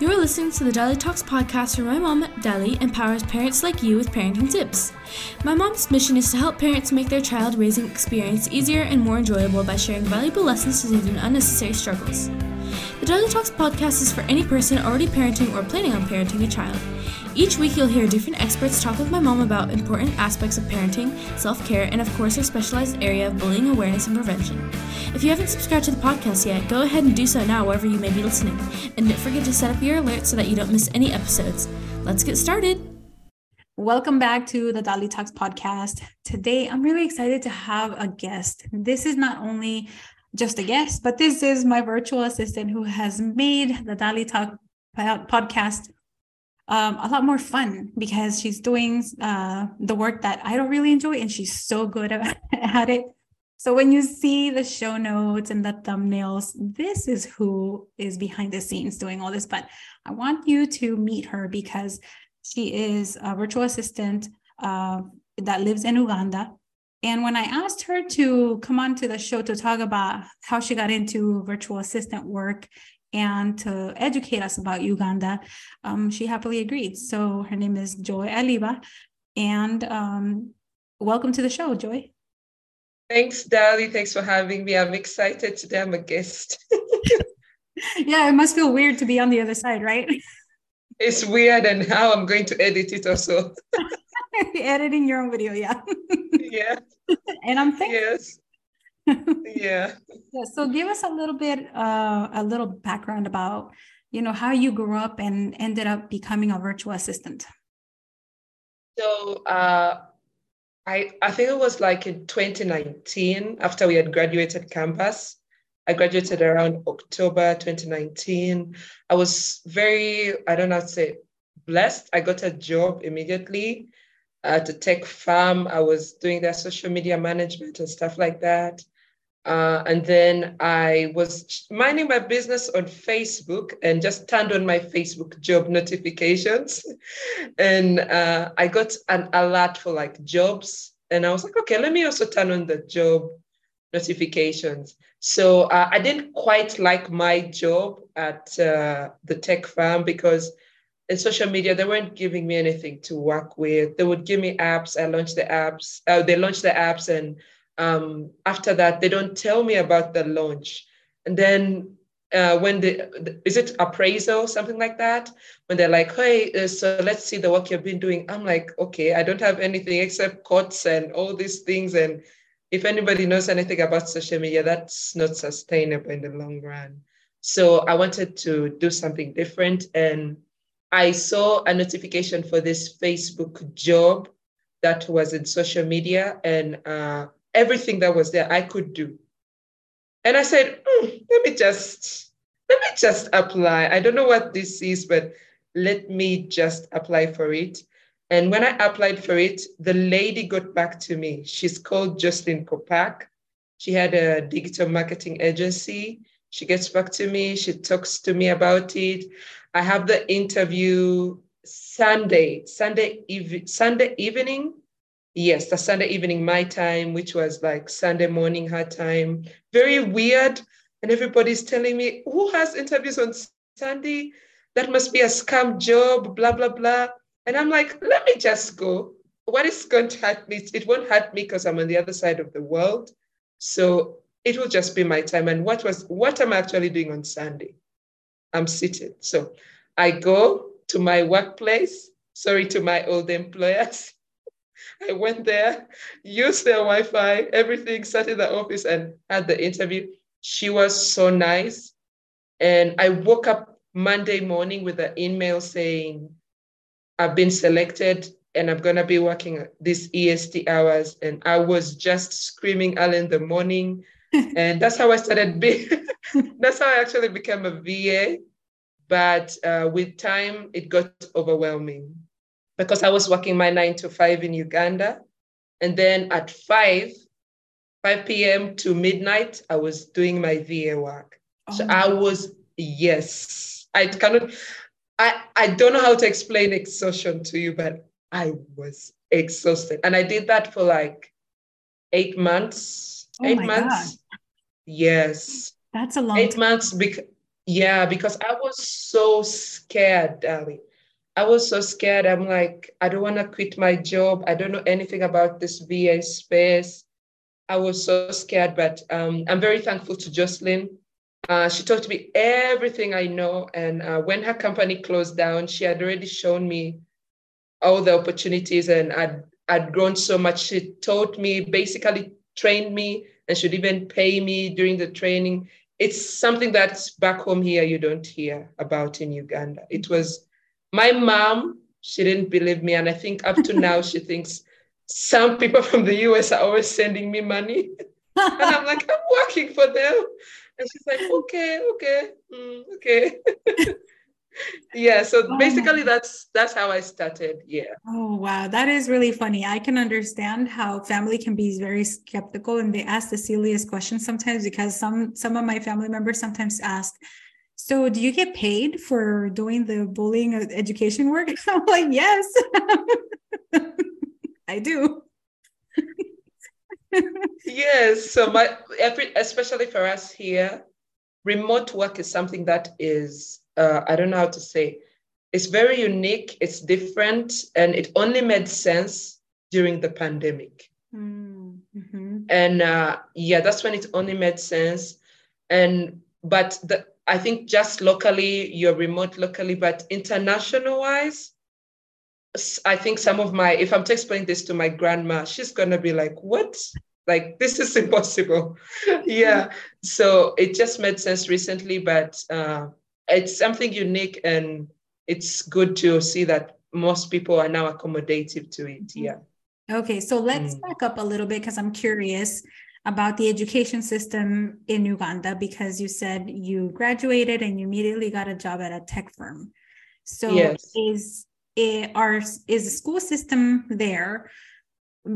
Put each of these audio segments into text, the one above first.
You are listening to the Dali Talks podcast where my mom, Dali, empowers parents like you with parenting tips. My mom's mission is to help parents make their child raising experience easier and more enjoyable by sharing valuable lessons to them unnecessary struggles. The Dali Talks podcast is for any person already parenting or planning on parenting a child. Each week, you'll hear different experts talk with my mom about important aspects of parenting, self care, and of course, our specialized area of bullying awareness and prevention. If you haven't subscribed to the podcast yet, go ahead and do so now wherever you may be listening. And don't forget to set up your alerts so that you don't miss any episodes. Let's get started. Welcome back to the Dali Talks podcast. Today, I'm really excited to have a guest. This is not only just a guest, but this is my virtual assistant who has made the Dali Talk podcast um, a lot more fun because she's doing uh, the work that I don't really enjoy and she's so good at, it. So when you see the show notes and the thumbnails, this is who is behind the scenes doing all this. But I want you to meet her because she is a virtual assistant uh, that lives in Uganda. And when I asked her to come on to the show to talk about how she got into virtual assistant work and to educate us about Uganda, um, she happily agreed. So her name is Joy Aliba. And um, welcome to the show, Joy. Thanks, Dali. Thanks for having me. I'm excited today. I'm a guest. yeah, it must feel weird to be on the other side, right? It's weird, and how I'm going to edit it also. Editing your own video, yeah. yeah. And I'm thinking, yes yeah. Yeah. So give us a little bit, uh, a little background about, you know, how you grew up and ended up becoming a virtual assistant. So uh, I I think it was like in 2019 after we had graduated campus. I graduated around October 2019. I was very, I don't know how to say, blessed. I got a job immediately at a tech firm. I was doing their social media management and stuff like that. Uh, and then I was minding my business on Facebook and just turned on my Facebook job notifications. and uh, I got an alert for like jobs. And I was like, okay, let me also turn on the job notifications. So uh, I didn't quite like my job at uh, the tech firm because in social media, they weren't giving me anything to work with. They would give me apps. I launched the apps. Uh, they launched the apps and um, after that, they don't tell me about the launch. And then uh, when the, is it appraisal, something like that? When they're like, hey, uh, so let's see the work you've been doing. I'm like, okay, I don't have anything except courts and all these things. And if anybody knows anything about social media, that's not sustainable in the long run. So I wanted to do something different. And I saw a notification for this Facebook job that was in social media. And uh, everything that was there I could do. And I said, mm, let me just let me just apply. I don't know what this is, but let me just apply for it. And when I applied for it, the lady got back to me. She's called Jocelyn Kopak. She had a digital marketing agency. She gets back to me. She talks to me about it. I have the interview Sunday, Sunday, eve- Sunday evening. Yes, the Sunday evening, my time, which was like Sunday morning, her time. Very weird. And everybody's telling me, who has interviews on Sunday? That must be a scam job, blah, blah, blah. And I'm like, let me just go. What is going to hurt me? It won't hurt me because I'm on the other side of the world. So it will just be my time. And what was what am I'm actually doing on Sunday? I'm seated. So I go to my workplace, sorry to my old employers. I went there, used their Wi Fi, everything, sat in the office and had the interview. She was so nice. And I woke up Monday morning with an email saying, I've been selected and I'm going to be working these EST hours. And I was just screaming early in the morning. and that's how I started being, that's how I actually became a VA. But uh, with time, it got overwhelming because I was working my nine to five in Uganda. And then at 5, 5 p.m. to midnight, I was doing my VA work. Oh. So I was, yes, I cannot, I, I don't know how to explain exhaustion to you, but I was exhausted. And I did that for like eight months. Oh eight months. God. Yes. That's a long Eight time. months. Bec- Yeah, because I was so scared, Ali. I was so scared. I'm like, I don't want to quit my job. I don't know anything about this VA space. I was so scared, but um, I'm very thankful to Jocelyn. Uh, she taught me everything I know. And uh, when her company closed down, she had already shown me all the opportunities and I'd, I'd grown so much. She taught me, basically trained me, and should even pay me during the training. It's something that's back home here you don't hear about in Uganda. It was my mom, she didn't believe me. And I think up to now, she thinks some people from the US are always sending me money. and I'm like, I'm working for them. And she's like, okay, okay, mm, okay. yeah so oh basically that's that's how i started yeah oh wow that is really funny i can understand how family can be very skeptical and they ask the silliest questions sometimes because some some of my family members sometimes ask so do you get paid for doing the bullying education work i'm like yes i do yes so my every especially for us here remote work is something that is uh, I don't know how to say. It's very unique. It's different, and it only made sense during the pandemic. Mm-hmm. And uh, yeah, that's when it only made sense. And but the, I think just locally, you're remote locally, but international wise, I think some of my, if I'm to explain this to my grandma, she's gonna be like, "What? Like this is impossible." yeah. So it just made sense recently, but uh, it's something unique and it's good to see that most people are now accommodative to it. Mm-hmm. Yeah. Okay, so let's mm. back up a little bit because I'm curious about the education system in Uganda because you said you graduated and you immediately got a job at a tech firm. So yes. is it are is the school system there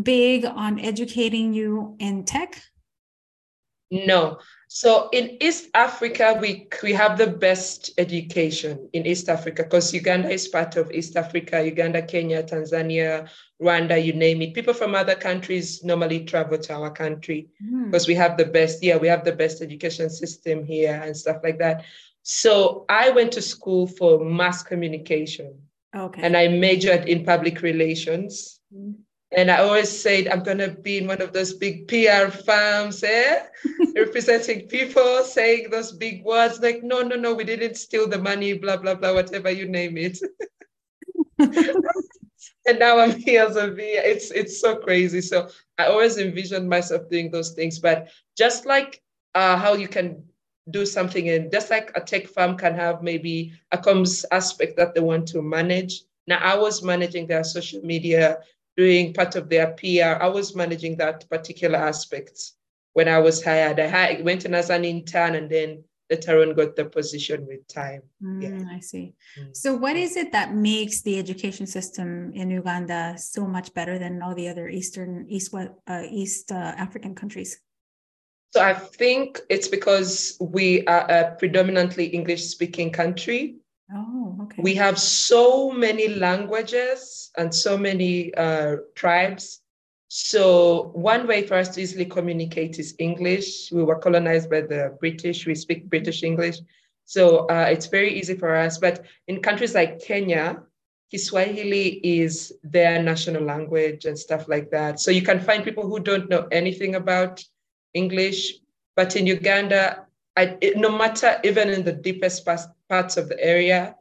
big on educating you in tech? No. So in East Africa, we, we have the best education in East Africa because Uganda is part of East Africa, Uganda, Kenya, Tanzania, Rwanda, you name it. People from other countries normally travel to our country because mm. we have the best, yeah, we have the best education system here and stuff like that. So I went to school for mass communication. Okay. And I majored in public relations. Mm. And I always said, I'm going to be in one of those big PR firms, eh? representing people, saying those big words like, no, no, no, we didn't steal the money, blah, blah, blah, whatever you name it. and now I'm here as a VA. It's, it's so crazy. So I always envisioned myself doing those things. But just like uh, how you can do something, and just like a tech firm can have maybe a comms aspect that they want to manage. Now I was managing their social media doing part of their PR. I was managing that particular aspect when I was hired. I went in as an intern and then later on got the position with time. Mm, yeah. I see. Mm. So, what is it that makes the education system in Uganda so much better than all the other Eastern, East, uh, East uh, African countries? So, I think it's because we are a predominantly English speaking country. Oh, okay. We have so many languages and so many uh, tribes. So one way for us to easily communicate is English. We were colonized by the British. We speak British English. So uh, it's very easy for us. But in countries like Kenya, Kiswahili is their national language and stuff like that. So you can find people who don't know anything about English. But in Uganda, I, it, no matter even in the deepest past, parts of the area,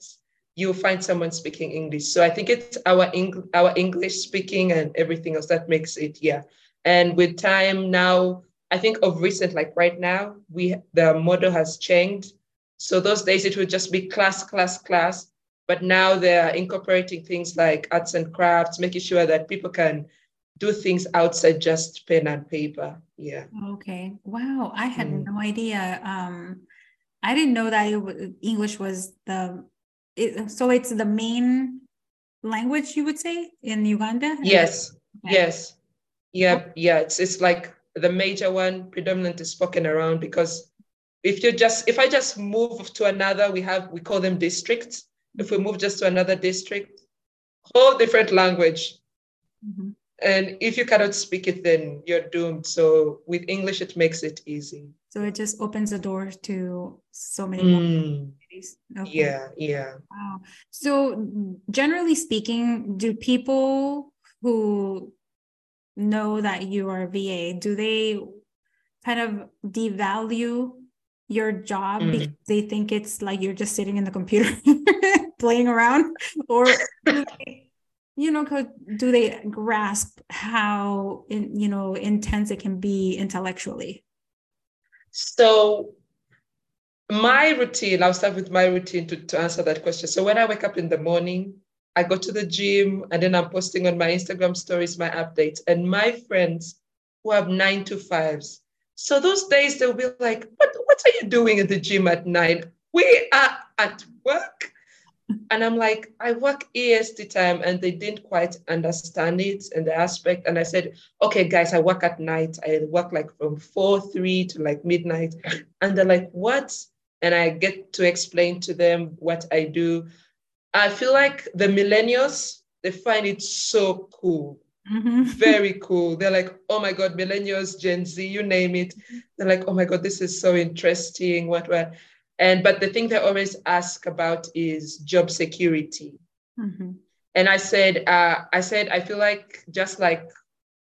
you'll find someone speaking English. So I think it's our Eng- our English speaking and everything else that makes it, yeah. And with time now, I think of recent, like right now, we the model has changed. So those days it would just be class, class, class. But now they're incorporating things like arts and crafts, making sure that people can do things outside just pen and paper. Yeah. Okay. Wow. I had mm. no idea. Um, I didn't know that it, English was the it, so it's the main language you would say in Uganda. Yes. Okay. Yes. Yeah. Yeah. It's it's like the major one, predominantly spoken around because if you just if I just move to another, we have we call them districts. If we move just to another district, whole different language. Mm-hmm. And if you cannot speak it, then you're doomed. So with English, it makes it easy. So it just opens the door to so many Mm. Okay. yeah, yeah. Wow. So generally speaking, do people who know that you are a VA, do they kind of devalue your job Mm. because they think it's like you're just sitting in the computer playing around? Or they, you know, do they grasp how in, you know intense it can be intellectually? So my routine, I'll start with my routine to, to answer that question. So when I wake up in the morning, I go to the gym and then I'm posting on my Instagram stories my updates. And my friends who have nine to fives. So those days they'll be like, what, what are you doing at the gym at nine? We are at work. And I'm like, I work EST time, and they didn't quite understand it and the aspect. And I said, okay, guys, I work at night. I work like from four, three to like midnight. And they're like, what? And I get to explain to them what I do. I feel like the millennials, they find it so cool, Mhm. very cool. They're like, oh my God, millennials, Gen Z, you name it. They're like, oh my God, this is so interesting. What, what? And but the thing they always ask about is job security. Mhm. And I said, uh, I said, I feel like just like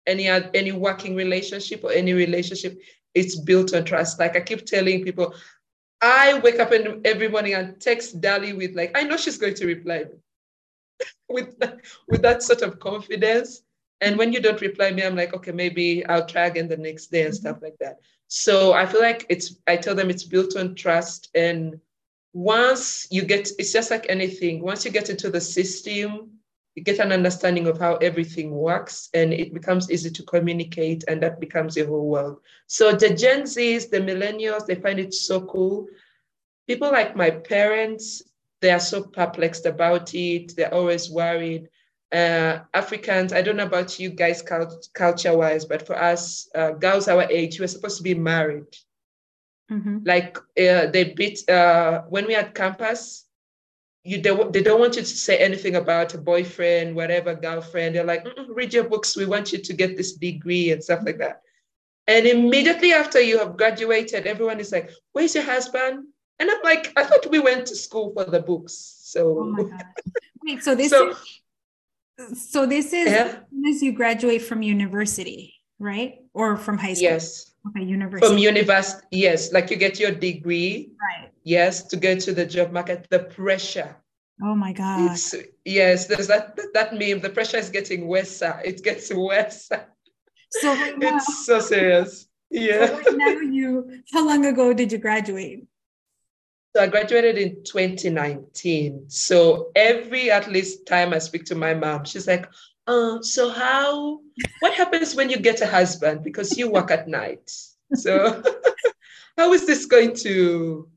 any any working relationship or any relationship, it's built on trust. Like I keep telling people, I wake up in, every morning and text Dali with like, I know she's going to reply with with that sort of confidence. And when you don't reply me, I'm like, okay, maybe I'll try again the next day and stuff like that. So I feel like it's, I tell them it's built on trust. And once you get, it's just like anything, once you get into the system, you get an understanding of how everything works and it becomes easy to communicate and that becomes your whole world. So the Gen Zs, the millennials, they find it so cool. People like my parents, they are so perplexed about it. They're always worried. Uh, Africans, I don't know about you guys cult- culture wise, but for us, uh, girls our age, we're supposed to be married. Mhm. Like uh, they beat, uh, when we at campus, you they, they don't want you to say anything about a boyfriend, whatever, girlfriend. They're like, read your books. We want you to get this degree and stuff like that. And immediately after you have graduated, everyone is like, where's your husband? And I'm like, I thought we went to school for the books. So, Oh. Wait, so this so is so this is as you graduate from university, right? Or from high school? yes. Okay, university. From university, yes. Like you get your degree, right. yes, to get to the job market. The pressure. Oh my God. It's yes, there's that that meme. The pressure is getting worse. It gets worse. So right now, It's so serious. so Yeah. right now you how long ago did you graduate? So I graduated in 2019. So every at least time I speak to my mom, she's like, uh, so how what happens when you get a husband? Because you work at night. So how is this going to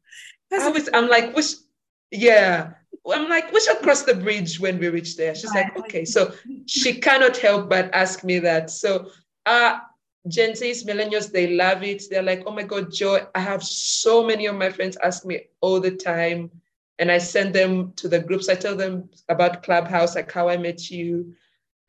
how is I'm like, which yeah. I'm like, we shall cross the bridge when we reach there. She's like, okay. So she cannot help but ask me that. So uh Gen Zs, millennials, they love it. They're like, oh my God, Joy, I have so many of my friends ask me all the time. And I send them to the groups. I tell them about Clubhouse, like how I met you.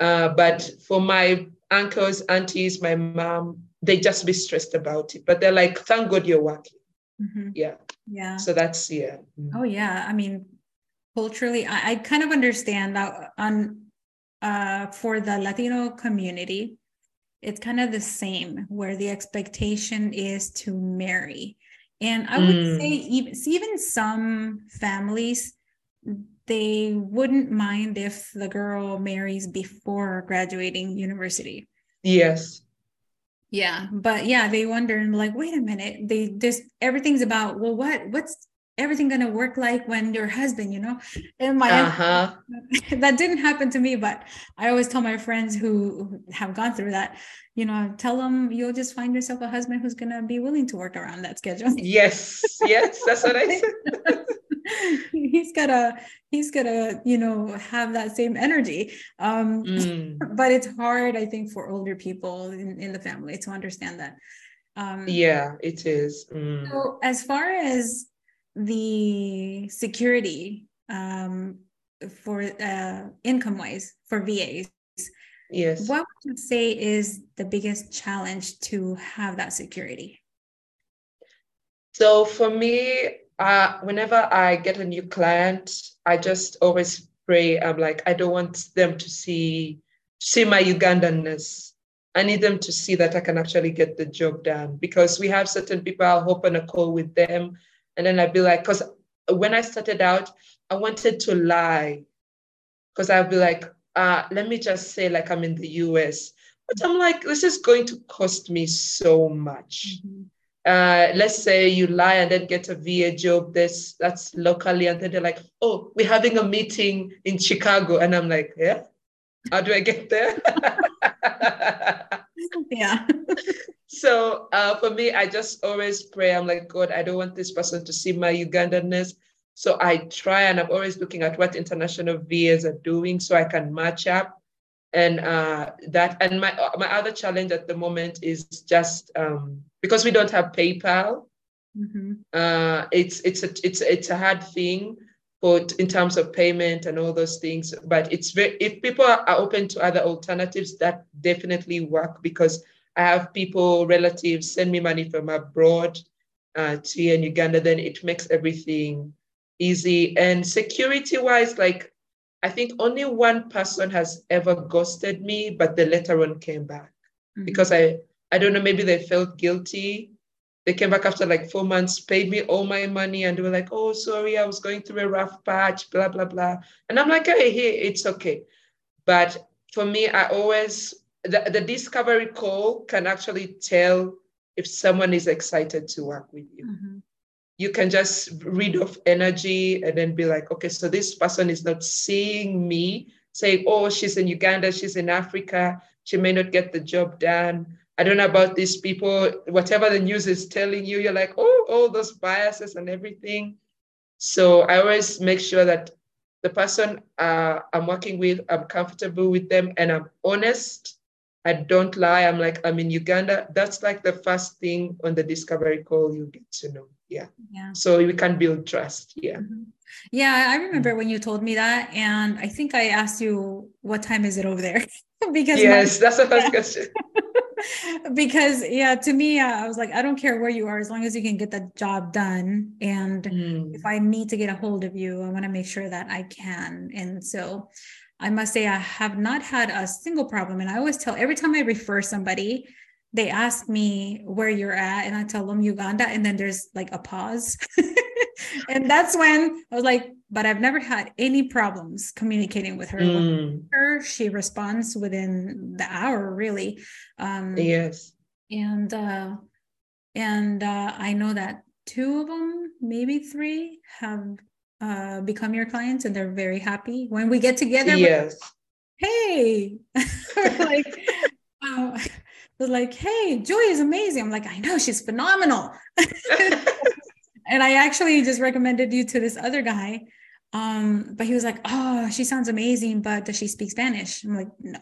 Uh, but for my uncles, aunties, my mom, they just be stressed about it. But they're like, thank God you're working. Mhm. Yeah. Yeah. So that's, yeah. Mm. Oh yeah. I mean, culturally, I, I kind of understand that on uh for the Latino community, it's kind of the same where the expectation is to marry. And I would Mm. say even see, even some families they wouldn't mind if the girl marries before graduating university. Yes. Yeah, but yeah, they wonder and like, wait a minute, they just everything's about well, what what's everything gonna work like when your husband, you know? And my Uh-huh. that didn't happen to me, but I always tell my friends who who have gone through that, you know, tell them you'll just find yourself a husband who's gonna be willing to work around that schedule. Yes. Yes. That's what I said. he's gotta he's gotta you know have that same energy um Mm. but it's hard i think for older people in, in the family to understand that um Yeah, it is. Mm. so as far as the security um for uh income wise for vas Yes. what would you say is the biggest challenge to have that security So for me, uh, whenever I get a new client, I just always pray. I'm like, I don't want them to see see my Ugandanness. I need them to see that I can actually get the job done because we have certain people. I'll hop on a call with them, and then I'd be like, because when I started out, I wanted to lie, because I'd be like, uh, let me just say like I'm in the US, but I'm like, this is going to cost me so much. Mm-hmm uh, let's say you lie and then get a VA job this that's locally, and then they're like, oh, we're having a meeting in Chicago. And I'm like, yeah, how do I get there? yeah. so uh, for me, I just always pray. I'm like, God, I don't want this person to see my Ugandanness. So I try and I'm always looking at what international VAs are doing so I can match up. And uh, that and my my other challenge at the moment is just um, because we don't have PayPal, mm-hmm. uh, it's it's a it's it's a hard thing, but in terms of payment and all those things. But it's very if people are open to other alternatives, that definitely work because I have people, relatives send me money from abroad uh, to here in Uganda. Then it makes everything easy and security wise, like I think only one person has ever ghosted me, but the later on came back mm-hmm. because I I don't know, maybe they felt guilty. They came back after like four months, paid me all my money, and they were like, oh, sorry, I was going through a rough patch, blah, blah, blah. And I'm like, hey, hey, it's okay. But for me, I always, the, the discovery call can actually tell if someone is excited to work with you. Mm-hmm. You can just read off energy and then be like, okay, so this person is not seeing me saying, oh, she's in Uganda, she's in Africa, she may not get the job done I don't know about these people, whatever the news is telling you, you're like, oh, all those biases and everything. So I always make sure that the person uh, I'm working with, I'm comfortable with them and I'm honest. I don't lie. I'm like, I'm in Uganda. That's like the first thing on the discovery call you get to know. Yeah. Yeah. So we can build trust. Yeah. Mm-hmm. Yeah. I remember when you told me that. And I think I asked you, what time is it over there? because yes, my- that's the first question. because yeah to me uh, i was like i don't care where you are as long as you can get the job done and mm. if i need to get a hold of you i want to make sure that i can and so i must say i have not had a single problem and i always tell every time i refer somebody they ask me where you're at and i tell them uganda and then there's like a pause and that's when i was like but I've never had any problems communicating with her. Mm. her she responds within the hour, really. Um, yes. And uh, and uh, I know that two of them, maybe three, have uh, become your clients, and they're very happy when we get together. Yes. hey, like. Was like, hey, Joy is amazing. I'm like, I know she's phenomenal. And I actually just recommended you to this other guy um, but he was like, "Oh, she sounds amazing, but does she speak Spanish?" I'm like, "No."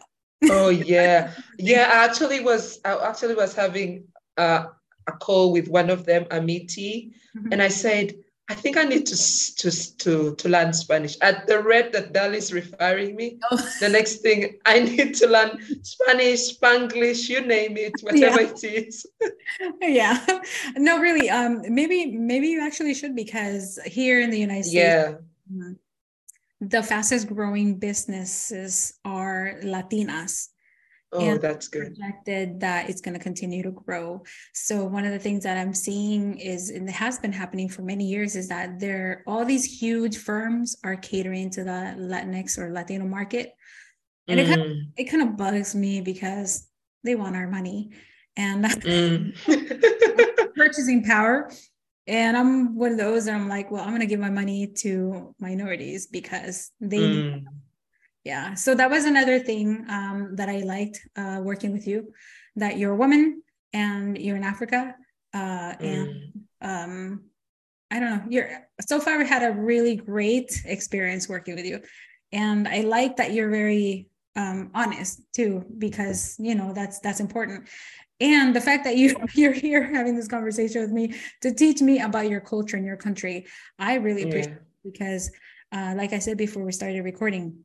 oh yeah, yeah. I actually was I actually was having uh, a call with one of them, Amiti, mm-hmm. and I said, I think I need to to to to learn Spanish. At the rate that Dal is referring me, oh. the next thing I need to learn Spanish, Spanglish, you name it, whatever yeah. it is. yeah, no, really. Um, maybe maybe you actually should because here in the United States, yeah Mm-hmm. The fastest growing businesses are Latinas. Oh, and that's good. Projected that it's going to continue to grow. So one of the things that I'm seeing is, and it has been happening for many years, is that there all these huge firms are catering to the Latinx or Latino market, and mm. it kind of it kind of bugs me because they want our money and mm. purchasing power and i'm one of those that i'm like well i'm going to give my money to minorities because they mm. Yeah so that was another thing um, that i liked uh, working with you that you're a woman and you're in africa uh, mm. and um, i don't know you're so far we had a really great experience working with you and i like that you're very um, honest too because you know that's that's important and the fact that you you're here having this conversation with me to teach me about your culture and your country i really appreciate yeah. because uh, like i said before we started recording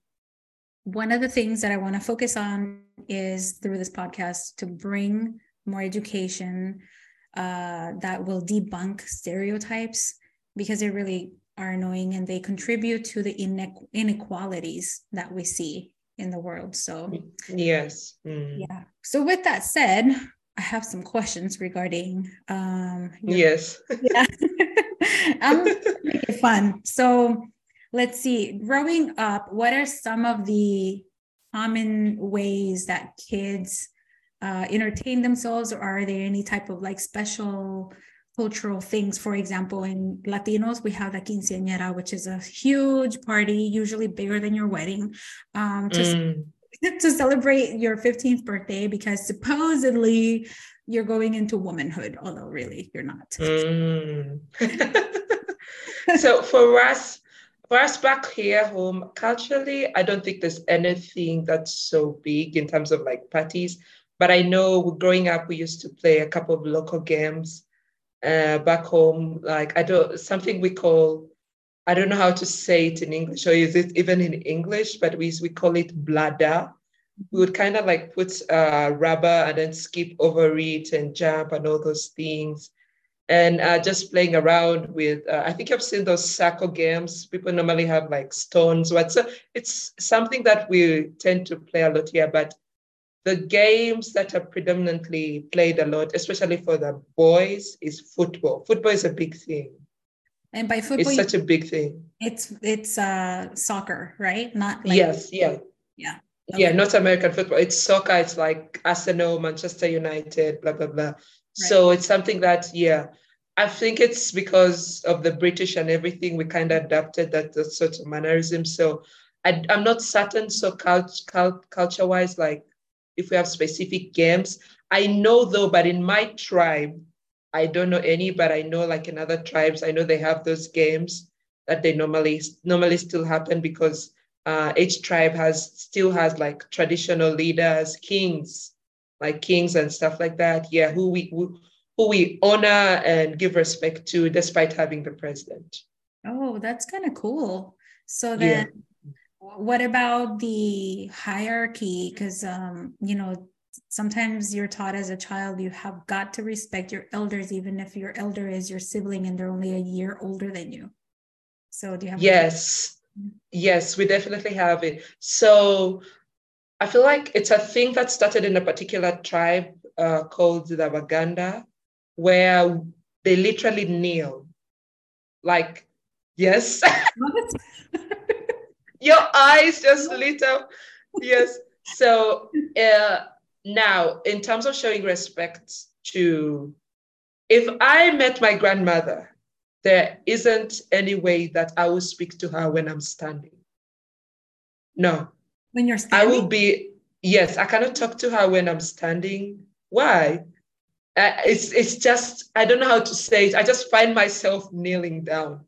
one of the things that i want to focus on is through this podcast to bring more education uh, that will debunk stereotypes because they really are annoying and they contribute to the inequalities that we see in the world. So, yes. Mm. Yeah. So, with that said, I have some questions regarding. Um, yes. Yeah. I'm make it fun. So, let's see. Growing up, what are some of the common ways that kids uh, entertain themselves, or are there any type of like special cultural things. For example, in Latinos, we have the quinceañera, which is a huge party, usually bigger than your wedding, um, to, mm. to celebrate your 15th birthday because supposedly you're going into womanhood, although really you're not. Mm. so for us, for us back here home, culturally, I don't think there's anything that's so big in terms of like parties. But I know growing up, we used to play a couple of local games uh, back home. Like I don't something we call I don't know how to say it in English or is it even in English, but we we call it blada. We would kind of like put uh, rubber and then skip over it and jump and all those things. And uh, just playing around with, uh, I think I've seen those circle games. People normally have like stones. What so it's something that we tend to play a lot here. But the games that are predominantly played a lot, especially for the boys, is football. Football is a big thing. And by football, it's such a big thing. It's it's uh soccer, right? Not like, yes, yeah, yeah, okay. yeah. Not American football. It's soccer. It's like Arsenal, Manchester United, blah blah blah. So it's something that yeah. I think it's because of the British and everything, we kind of adapted that, that sort of mannerism. So I, am not certain. So cult, cult, culture wise, like if we have specific games. I know though, but in my tribe, I don't know any, but I know like in other tribes, I know they have those games that they normally normally still happen because uh, each tribe has still has like traditional leaders, kings, like kings and stuff like that. Yeah, who we who, who we honor and give respect to, despite having the president. Oh, that's kind of cool. So then, yeah what about the hierarchy because um you know sometimes you're taught as a child you have got to respect your elders even if your elder is your sibling and they're only a year older than you so do you have yes yes we definitely have it so i feel like it's a thing that started in a particular tribe uh, called the Baganda, where they literally kneel like yes your eyes just lit up. Yes. So uh, now, in terms of showing respect to, if I met my grandmother, there isn't any way that I will speak to her when I'm standing. No. When you're standing? I will be, yes, I cannot talk to her when I'm standing. Why? Uh, it's, it's just, I don't know how to say it. I just find myself kneeling down.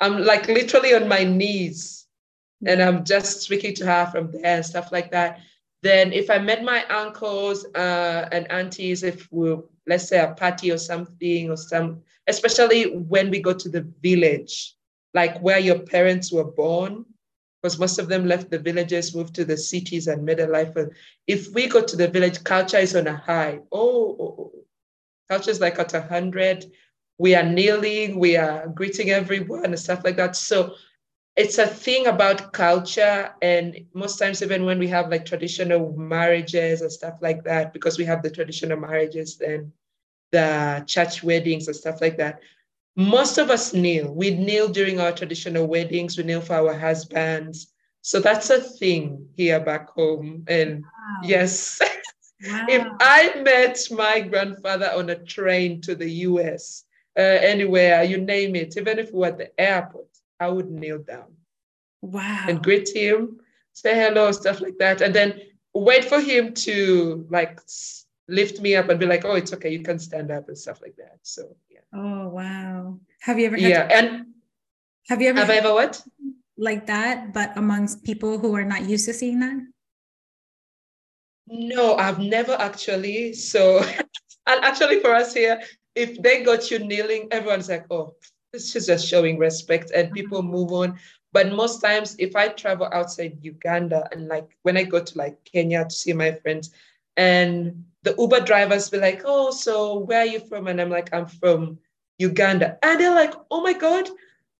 I'm like literally on my knees and I'm just speaking to her from there and stuff like that. Then if I met my uncles uh, and aunties, if we let's say a party or something or some, especially when we go to the village, like where your parents were born, because most of them left the villages, moved to the cities and made a life. If we go to the village, culture is on a high. Oh, oh, oh. culture is like at a hundred. We are kneeling, we are greeting everyone and stuff like that. So it's a thing about culture and most times even when we have like traditional marriages and stuff like that because we have the traditional marriages and the church weddings and stuff like that most of us kneel we kneel during our traditional weddings we kneel for our husbands so that's a thing here back home and wow. yes wow. if i met my grandfather on a train to the us uh, anywhere you name it even if we were at the airport I would kneel down. Wow. And greet him, say hello, stuff like that. And then wait for him to like lift me up and be like, oh, it's okay, you can stand up and stuff like that. So. Oh wow. Have you ever Yeah. To- and have you ever have I ever what? Like that, but amongst people who are not used to seeing that? No, I've never actually. So and actually for us here, if they got you kneeling, everyone's like, oh, this is just showing respect and people mm-hmm. move on. But most times, if I travel outside Uganda and like when I go to like Kenya to see my friends, and the Uber drivers be like, "Oh, so where are you from?" And I'm like, "I'm from Uganda," and they're like, "Oh my God."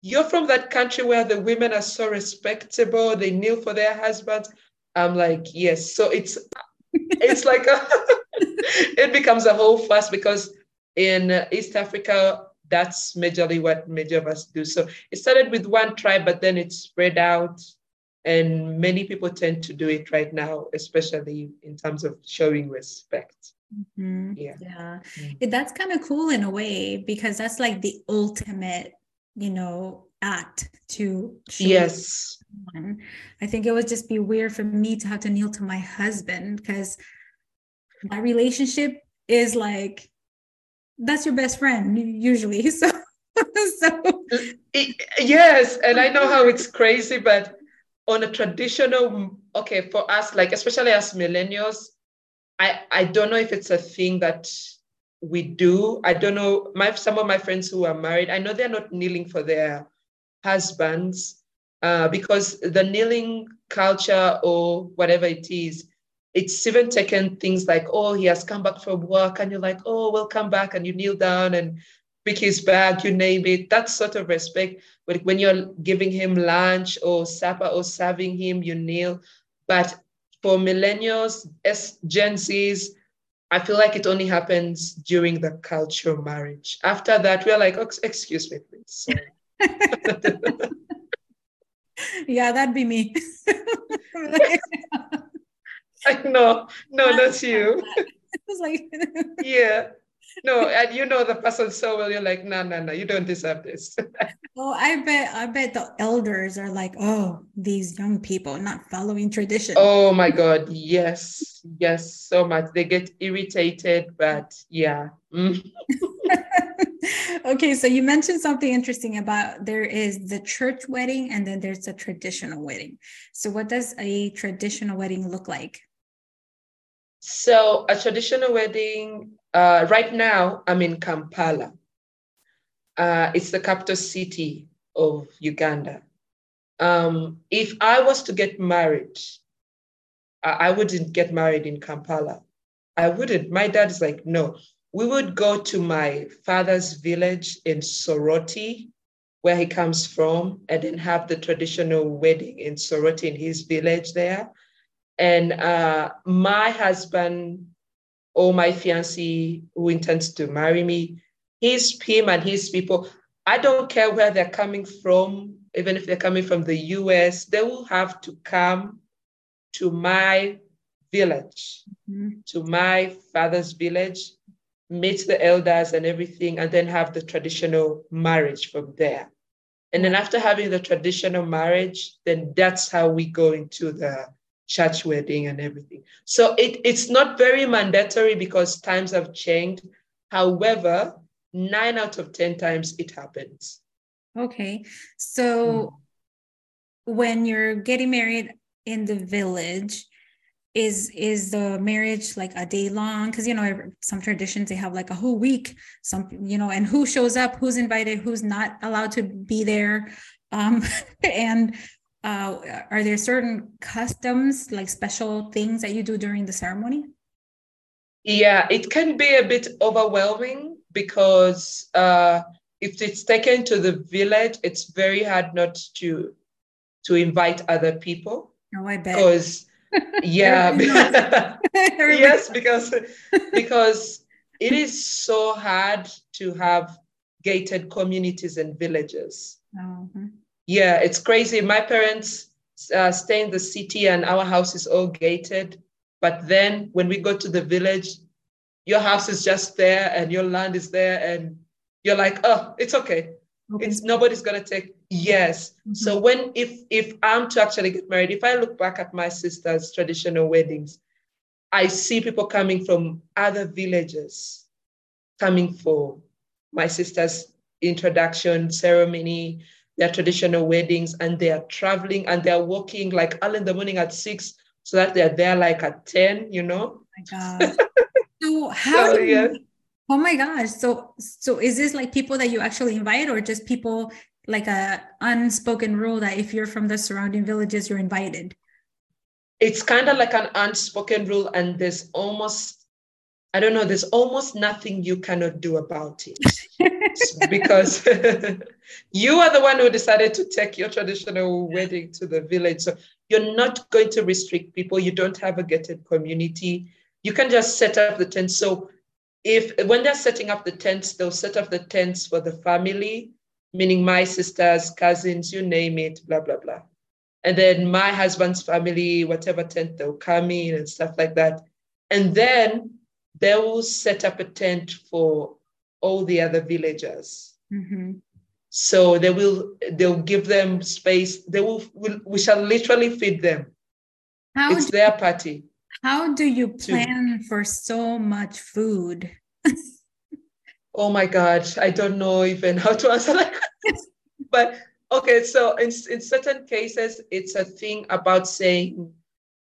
You're from that country where the women are so respectable, they kneel for their husbands. I'm like, yes. So it's it's like a, it becomes a whole fuss because in East Africa, that's majorly what many of us do. So it started with one tribe, but then it spread out. And many people tend to do it right now, especially in terms of showing respect. Mm-hmm. Yeah. Yeah. Mm-hmm. That's kind of cool in a way because that's like the ultimate, you know, act to yes someone. i think it would just be weird for me to have to kneel to my husband because my relationship is like that's your best friend usually so so yes and i know how it's crazy but on a traditional okay for us like especially as millennials i i don't know if it's a thing that we do i don't know my some of my friends who are married i know they're not kneeling for their husbands uh, because the kneeling culture or whatever it is it's even taken things like, oh, he has come back from work, and you're like, oh, welcome back, and you kneel down and pick his bag, you name it. That sort of respect. But when you're giving him lunch or supper or serving him, you kneel. But for millennials, as Gen Zs, I feel like it only happens during the cultural marriage. After that, we're like, oh, excuse me, please. yeah, that'd be me. I know. No, that's you. It was like, yeah. No, and you know the person so well, you're like, no, no, no, you don't deserve this. well, I bet I bet the elders are like, oh, these young people not following tradition. Oh my God. Yes. Yes, so much. They get irritated, but yeah. Mm. okay, so you mentioned something interesting about there is the church wedding and then there's a traditional wedding. So what does a traditional wedding look like? So a traditional wedding, uh, right now I'm in Kampala. Uh, it's the capital city of Uganda. Um, if I was to get married, I, I wouldn't get married in Kampala. I wouldn't. My dad is like, no. We would go to my father's village in Soroti, where he comes from, and then have the traditional wedding in Soroti in his village there. And uh, my husband or my fiancé who intends to marry me, his him and his people, I don't care where they're coming from, even if they're coming from the US, they will have to come to my village, mm-hmm. to my father's village, meet the elders and everything, and then have the traditional marriage from there. And then after having the traditional marriage, then that's how we go into the church wedding and everything. So it, it's not very mandatory because times have changed. However, nine out of 10 times it happens. Okay. So mm. when you're getting married in the village, is is the marriage like a day long because you know some traditions they have like a whole week some you know and who shows up who's invited who's not allowed to be there um and uh, are there certain customs, like special things that you do during the ceremony? Yeah, it can be a bit overwhelming because uh, if it's taken to the village, it's very hard not to to invite other people. Oh, I bet. Because yeah, yes, because because it is so hard to have gated communities and villages. Mm-hmm. Yeah, it's crazy. My parents uh, stay in the city and our house is all gated. But then when we go to the village, your house is just there and your land is there and you're like, oh, it's okay. okay. It's nobody's gonna take yes. Mm-hmm. So when if if I'm to actually get married, if I look back at my sister's traditional weddings, I see people coming from other villages coming for my sister's introduction ceremony their traditional weddings and they are traveling and they're working like early in the morning at six so that they're there like at 10, you know? Oh my God. so how so, yeah. oh my gosh. So so is this like people that you actually invite or just people like a unspoken rule that if you're from the surrounding villages, you're invited? It's kind of like an unspoken rule, and there's almost I don't know, there's almost nothing you cannot do about it. because you are the one who decided to take your traditional wedding to the village. So you're not going to restrict people. You don't have a gated community. You can just set up the tent. So if when they're setting up the tents, they'll set up the tents for the family, meaning my sisters, cousins, you name it, blah, blah, blah. And then my husband's family, whatever tent they'll come in and stuff like that. And then they will set up a tent for all the other villagers. Mm-hmm. So they will they'll give them space. They will, will we shall literally feed them. How it's do, their party. How do you plan to, for so much food? oh my God, I don't know even how to answer that. but okay, so in, in certain cases, it's a thing about saying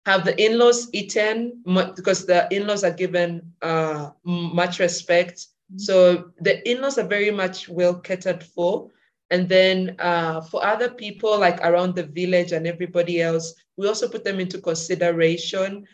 have the in-laws eaten because the in-laws are given uh, much respect. Mm-hmm. so the in-laws are very much well catered for. And then uh, for other people like around the village and everybody else we also put them into consideration.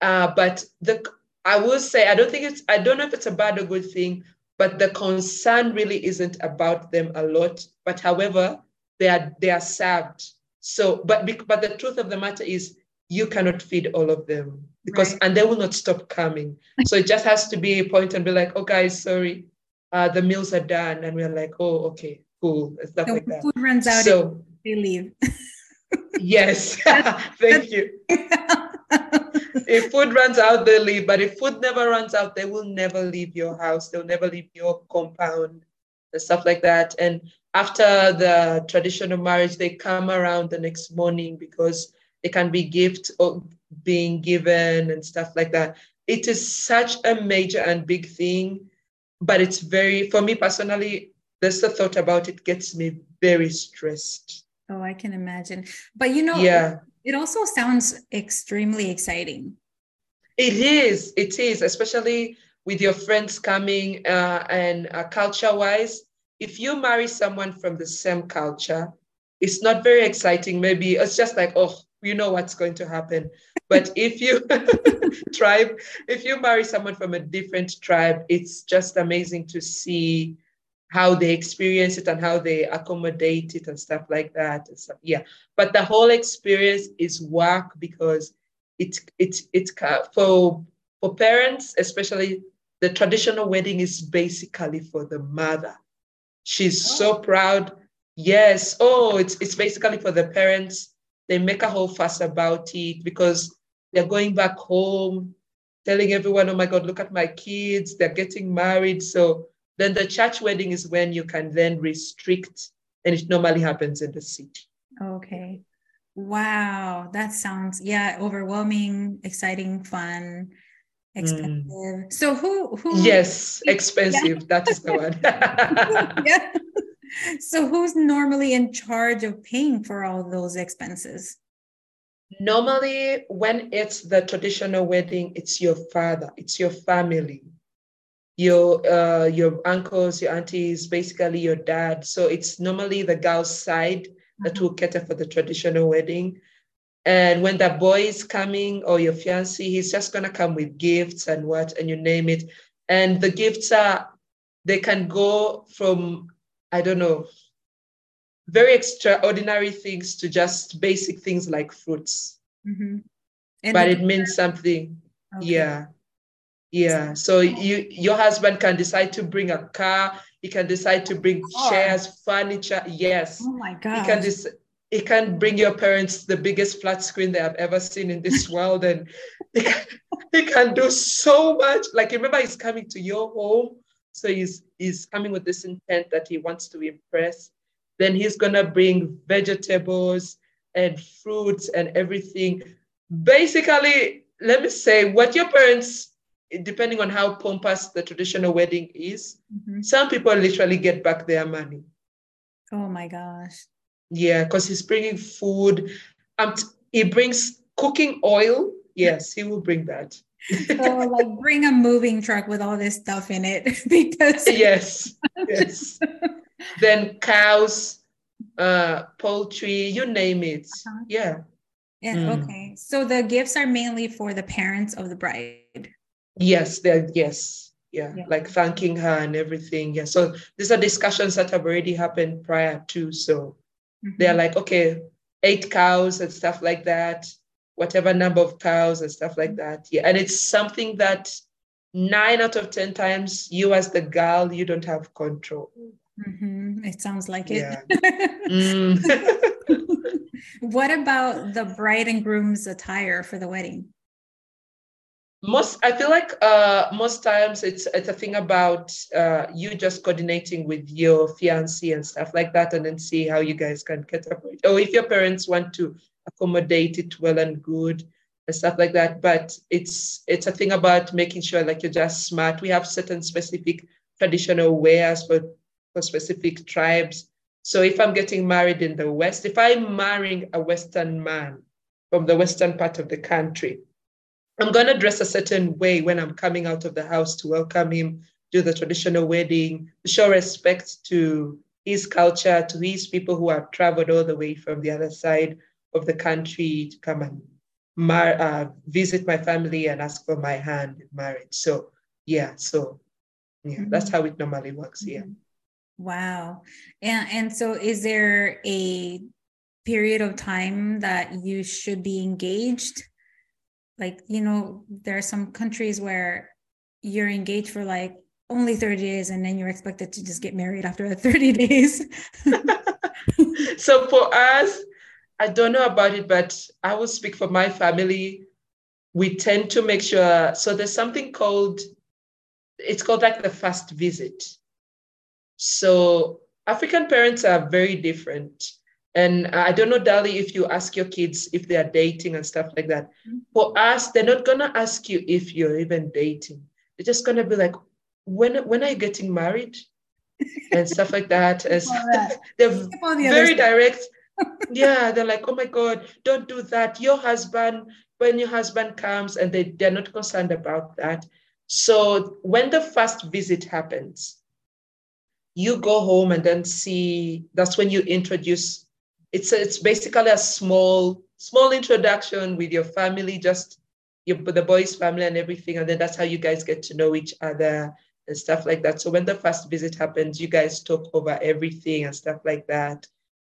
Uh, but the i will say i don't think it's i don't know if it's a bad or good thing but the concern really isn't about them a lot. But however they are they are served. So but but the truth of the matter is you cannot feed all of them because right. and they will not stop coming. So it just has to be a point and be like oh guys sorry. Uh, the meals are done. And we're like oh okay cool. And stuff so like that. food runs out so they leave. Yes. Thank you. If food runs out they leave. But if food never runs out they will never leave your house. They'll never leave your compound and stuff like that. And after the traditional marriage they come around the next morning because it can be gift or being given and stuff like that. It is such a major and big thing, but it's very, for me personally, just the thought about it gets me very stressed. Oh, I can imagine. But you know, yeah, it also sounds extremely exciting. It is. It is, especially with your friends coming uh, and uh, culture wise. If you marry someone from the same culture, it's not very exciting. Maybe it's just like, oh, you know what's going to happen. But if you tribe, if you marry someone from a different tribe, it's just amazing to see how they experience it and how they accommodate it and stuff like that. And stuff. Yeah, but the whole experience is work because it's it's it's for for parents, especially the traditional wedding is basically for the mother. She's oh. so proud. Yes. Oh, it's it's basically for the parents they make a whole fuss about it because they're going back home, telling everyone, oh my God, look at my kids, they're getting married. So then the church wedding is when you can then restrict, and it normally happens in the city. Okay. Wow. That sounds, yeah, overwhelming, exciting, fun expensive. Mm. So who who Yes, expensive. Yeah. That is the one. yeah so who's normally in charge of paying for all those expenses? Normally, when it's the traditional wedding, it's your father, it's your family, your uh, your uncles, your aunties, basically your dad. So it's normally the girl's side that mm-hmm. will cater for the traditional wedding. And when the boy is coming or your fiance, he's just gonna come with gifts and what, and you name it. And the gifts are they can go from I don't know, very extraordinary things to just basic things like fruits. Mm-hmm. But it means something. Okay. Yeah. Yeah. So you your husband can decide to bring a car, he can decide to bring chairs, furniture. Yes. Oh my god. He can dis- he can bring your parents the biggest flat screen they have ever seen in this world and he can, he can do so much like remember he's coming to your home so he's he's coming with this intent that he wants to impress. Then he's gonna bring vegetables and fruits and everything. Basically, let me say what your parents, depending on how pompous the traditional wedding is, mm-hmm. some people literally get back their money. Oh my gosh. Yeah, because he's bringing food. Um, he brings cooking oil. Yes, he will bring that so like bring a moving truck with all this stuff in it because yes yes then cows uh poultry you name it uh-huh. yeah yeah mm. okay so the gifts are mainly for the parents of the bride Yes, there. Yes, yeah, Yeah. like thanking her and everything. Yeah. So these are discussions that have already happened prior to. So they're Mhm. like, okay, eight cows and stuff like that, whatever number of cows and stuff like that. Yeah. And it's something that nine out of 10 times you as the girl, you don't have control. Mhm. It sounds like it. Yeah. Mm. what about the bride and groom's attire for the wedding? most I feel like uh most times it's it's a thing about uh you just coordinating with your fiance and stuff like that and then see how you guys can get up or if your parents want to accommodate it well and good and stuff like that. But it's it's a thing about making sure like you're just smart. We have certain specific traditional wares for for specific tribes. So if i'm getting married in the west if i'm marrying a western man from the western part of the country I'm to dress a certain way when I'm coming out of the house to welcome him, do the traditional wedding, show respect to his culture, to his people who have traveled all the way from the other side of the country to come and mar- uh, visit my family and ask for my hand in marriage. So, yeah, so yeah, that's how it normally works. Yeah. Wow. And and so is there a period of time that you should be engaged? Like, you know, there are some countries where you're engaged for like only 30 days and then you're expected to just get married after 30 days. so for us, I don't know about it, but I will speak for my family. We tend to make sure. So there's something called, it's called like the first visit. So African parents are very different. And I don't know, Dali, if you ask your kids if they are dating and stuff like that. For us, they're not gonna ask you if you're even dating. They're just gonna be like, when when are you getting married? and stuff like that. As they're very direct. Yeah, they're like, oh my God, don't do that. Your husband, when your husband comes, and they, they're not concerned about that. So when the first visit happens, you go home and then see that's when you introduce it's a, it's basically a small small introduction with your family just your the boys family and everything and then that's how you guys get to know each other and stuff like that so when the first visit happens you guys talk over everything and stuff like that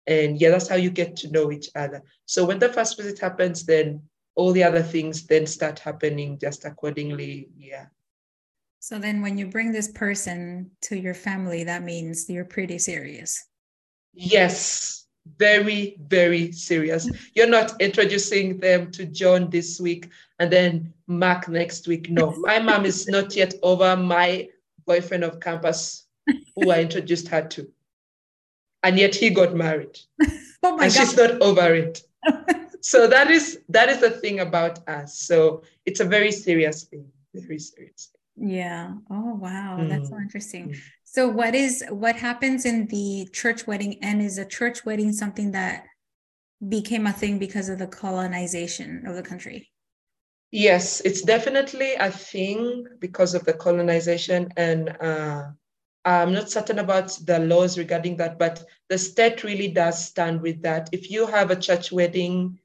and yeah that's how you get to know each other so when the first visit happens then all the other things then start happening just accordingly yeah So then when you bring this person to your family, that means you're pretty serious. Yes, very, very serious. You're not introducing them to John this week and then Mark next week. No, my mom is not yet over my boyfriend of campus who I introduced her to. And yet he got married. Oh my and she's not over it. So that is that is the thing about us. So it's a very serious thing. Very serious. Yeah. Oh wow, that's so Mm. interesting. Mm. So what is what happens in the church wedding and is a church wedding something that became a thing because of the colonization of the country? Yes, it's definitely a thing because of the colonization, and uh, I'm not certain about the laws regarding that, but the state really does stand with that. If you have a church wedding,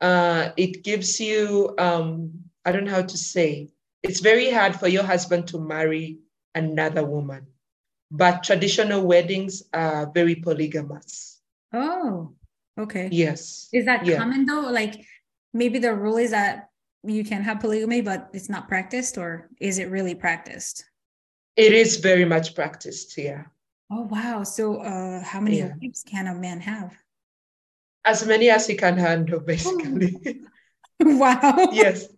uh, it gives you, um, I don't know how to say, it's very hard for your husband to marry another woman, but traditional weddings are very polygamous. Oh, okay. Yes. Is that Yeah. common though? Like maybe the rule is that you can have polygamy, but it's not practiced, or is it really practiced? It is very much practiced here. Oh wow. So uh how many Yeah. wives can a man have? As many as he can handle, basically. wow. yes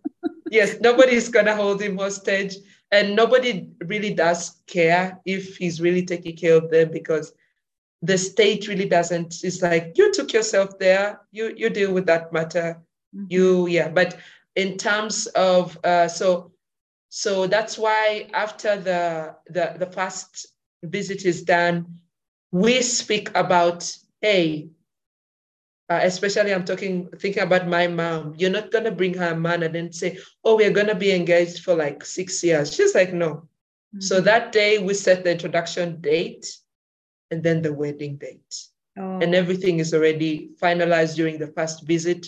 yes nobody's gonna hold him hostage and nobody really does care if he's really taking care of them because the state really doesn't it's like you took yourself there you you deal with that matter Mhm. you yeah but in terms of uh so so that's why after the the the first visit is done we speak about hey uh, especially I'm talking thinking about my mom. You're not gonna bring her a man and then say, "Oh, we're gonna be engaged for like six years." She's like, "No." So Mhm. that day we set the introduction date, and then the wedding date, oh. and everything is already finalized during the first visit.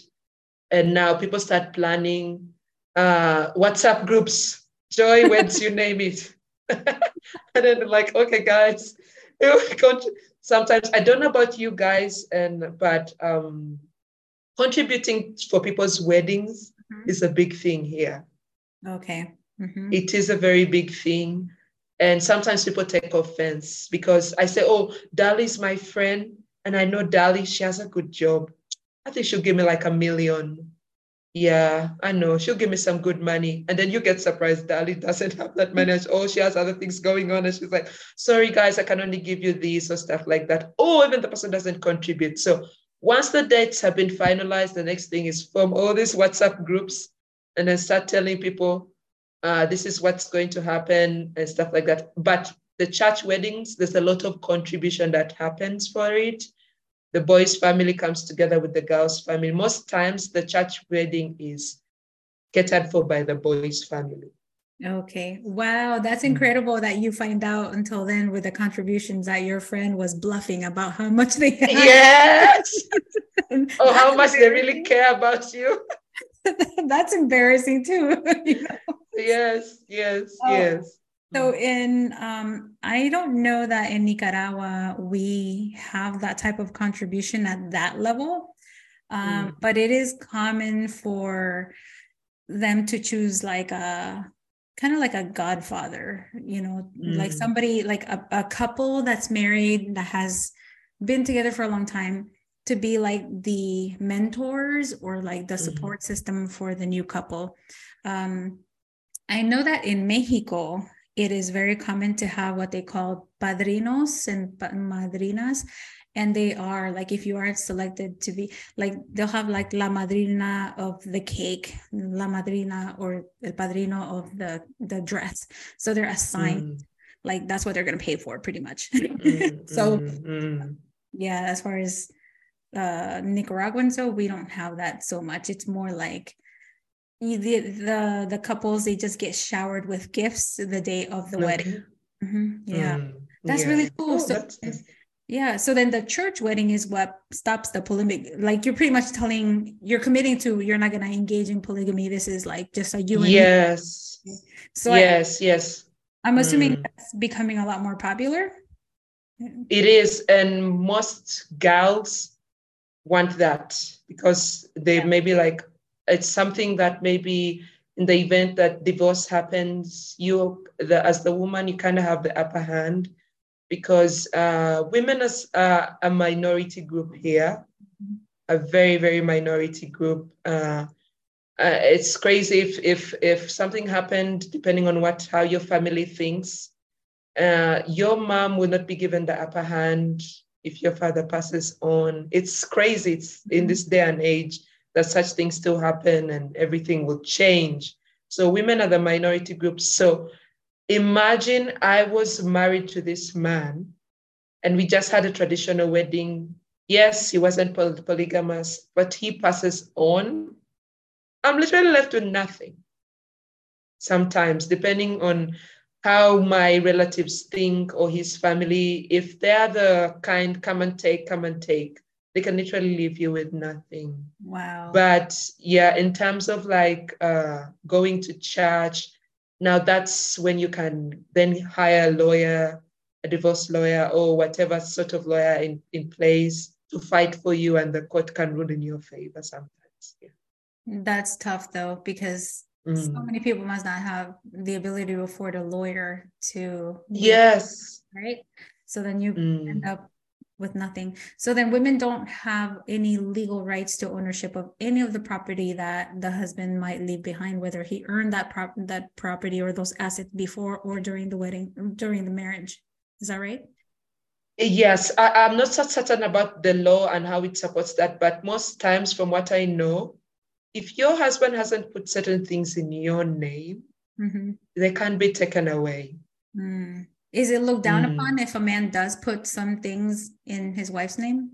And now people start planning uh, WhatsApp groups Joy, weds you name it. and then like, okay, guys, sometimes I don't know about you guys, and but um, contributing for people's weddings mm-hmm. is a big thing here. Okay. Mm-hmm. It is a very big thing. And sometimes people take offense because I say, oh, Dali's my friend. And I know Dali, she has a good job. I think she'll give me like a million. Yeah, I know. She'll give me some good money. And then you get surprised Dali doesn't have that money. Oh, she has other things going on. And she's like, sorry, guys, I can only give you these or stuff like that. Oh, even the person doesn't contribute. So once the dates have been finalized, the next thing is form all these WhatsApp groups and then start telling people, uh, this is what's going to happen and stuff like that. But the church weddings, there's a lot of contribution that happens for it. The boys' family comes together with the girls' family. Most times, the church wedding is catered for by the boys' family. Okay. Wow. That's incredible that you find out until then with the contributions that your friend was bluffing about how much they had. Yes. oh, how much they really care about you. That's embarrassing too. you know? Yes, yes, oh. yes. So in um, I don't know that in Nicaragua we have that type of contribution at that level. Um, mm. but it is common for them to choose like a kind of like a godfather, you know, mm. like somebody like a, a couple that's married that has been together for a long time to be like the mentors or like the mm-hmm. support mm-hmm. system for the new couple. Um, I know that in Mexico, it is very common to have what they call padrinos and madrinas. And they are like, if you are selected to be like, they'll have like la madrina of the cake, la madrina or el padrino of the, the dress. So they're assigned, mm. like, that's what they're going to pay for pretty much. mm, so, mm, yeah, as far as uh, Nicaraguan, so we don't have that so much. It's more like, the the the couples they just get showered with gifts the day of the okay. wedding mm-hmm. yeah mm, that's yeah. really cool oh, so yeah so then the church wedding is what stops the polygamy like you're pretty much telling you're committing to you're not going to engage in polygamy this is like just a you and yes so yes I, yes i'm assuming mm. that's becoming a lot more popular it is and most gals want that because they yeah. maybe like it's something that maybe in the event that divorce happens, you the, as the woman, you kind of have the upper hand because uh, women as uh, a minority group here, a very very minority group. Uh, uh, it's crazy if if if something happened, depending on what how your family thinks, uh, your mom will not be given the upper hand if your father passes on. It's crazy. It's in this day and age that such things still happen and everything will change. So women are the minority group. So imagine I was married to this man and we just had a traditional wedding. Yes, he wasn't poly- polygamous, but he passes on. I'm literally left with nothing. Sometimes, depending on how my relatives think or his family, if they're the kind, come and take, come and take, they can literally leave you with nothing. Wow. But yeah, in terms of like uh, going to church, now that's when you can then hire a lawyer, a divorce lawyer, or whatever sort of lawyer in, in place to fight for you, and the court can rule in your favor sometimes. Yeah. That's tough though, because mm. so many people must not have the ability to afford a lawyer to. Yes. Right. So then you mm. end up with nothing. So then women don't have any legal rights to ownership of any of the property that the husband might leave behind, whether he earned that prop that property or those assets before or during the wedding, during the marriage. Is that right? Yes, I, am not so certain about the law and how it supports that, but most times, from what I know, if your husband hasn't put certain things in your name, mm-hmm. they can be taken away. Mm. Is it looked down mm. upon if a man does put some things in his wife's name?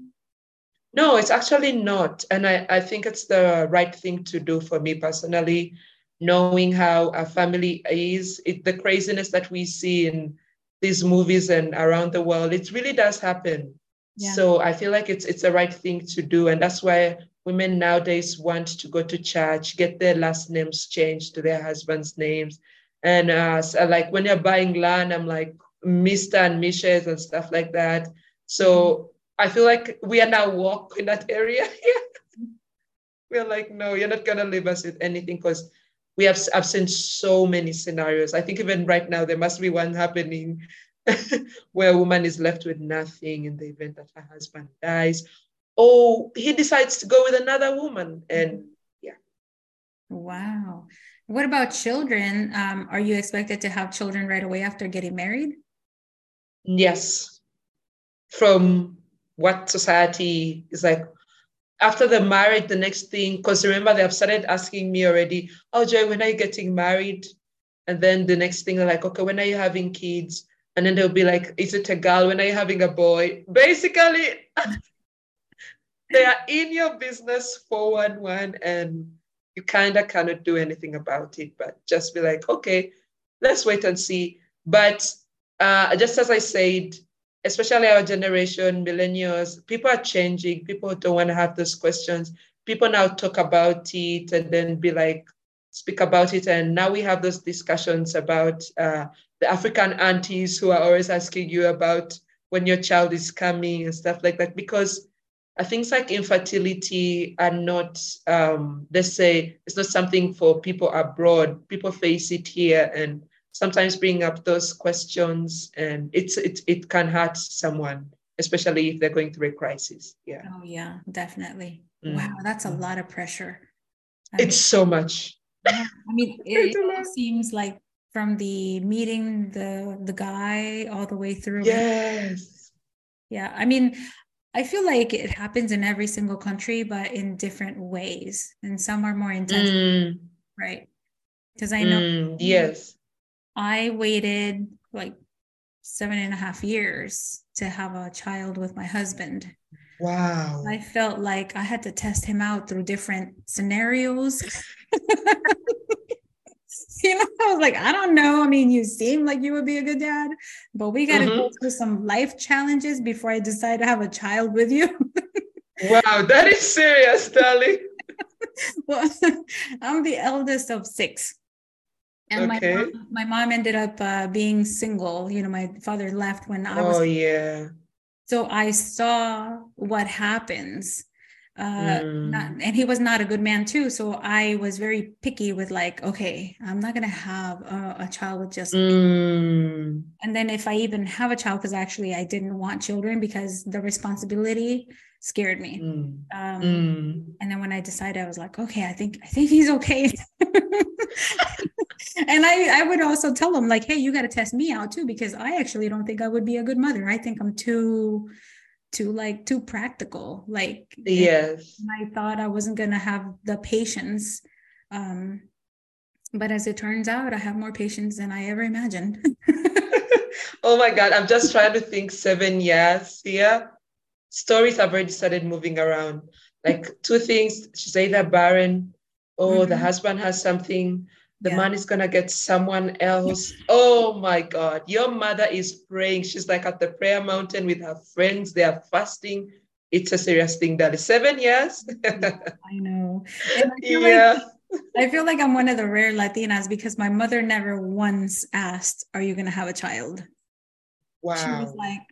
No, it's actually not. And I, I think it's the right thing to do for me personally, knowing how a family is, it, the craziness that we see in these movies and around the world, it really does happen. Yeah. So I feel like it's it's the right thing to do. And that's why women nowadays want to go to church, get their last names changed to their husbands' names, And uh, so like when you're buying land, I'm like Mr. and Mrs. and stuff like that. So I feel like we are now walk in that area. We're like, no, you're not gonna leave us with anything because we have I've seen so many scenarios. I think even right now there must be one happening where a woman is left with nothing in the event that her husband dies. Or he decides to go with another woman. And yeah. Wow. What about children? Um, are you expected to have children right away after getting married? Yes. From what society is like, after the marriage, the next thing, because remember, they have started asking me already, oh, Joy, when are you getting married? And then the next thing, they're like, okay, when are you having kids? And then they'll be like, is it a girl? When are you having a boy? Basically, they are in your business 411 and you kind of cannot do anything about it, but just be like, okay, let's wait and see. But uh, just as I said, especially our generation, millennials, people are changing. People don't want to have those questions. People now talk about it and then be like, speak about it. And now we have those discussions about uh, the African aunties who are always asking you about when your child is coming and stuff like that. Because things like infertility are not, um, let's say, it's not something for people abroad. People face it here and sometimes bring up those questions and it's it, it can hurt someone especially if they're going through a crisis. Yeah. Oh yeah definitely. Mm. wow that's a mm. lot of pressure. I it's mean, so much. I mean it, it seems like from the meeting the the guy all the way through. Yes. Yeah i mean I feel like it happens in every single country, but in different ways. And some are more intense, mm. right? Because I know, mm, yes, I waited like seven and a half years to have a child with my husband. Wow. I felt like I had to test him out through different scenarios. you know, I was like, I don't know. I mean, you seem like you would be a good dad, but we got to mm-hmm. go through some life challenges before I decide to have a child with you. wow, that is serious, darling. well, I'm the eldest of six. And okay. my mom, my mom ended up uh, being single. You know, my father left when I was. Oh yeah. So I saw what happens. Uh, mm. not, and he was not a good man too. So I was very picky with like, okay, I'm not gonna have a, a child with just. Mm. And then if I even have a child, because actually I didn't want children because the responsibility scared me. Mm. Um, mm. And then when I decided, I was like, okay, I think I think he's okay. and I, I would also tell him like, hey, you got to test me out too, because I actually don't think I would be a good mother. I think I'm too, too like too practical. Like, yes, I thought I wasn't gonna have the patience. Um, but as it turns out, I have more patience than I ever imagined. oh my God, I'm just trying to think seven years here. Stories have already started moving around. Like two things, she's either barren or mm-hmm. the husband has something the yeah. man is gonna get someone else. Oh my God, your mother is praying. She's like at the prayer mountain with her friends. They are fasting. It's a serious thing. That is seven years. I know. I yeah. Like, I feel like I'm one of the rare Latinas because my mother never once asked, "Are you gonna have a child?" Wow. She was like,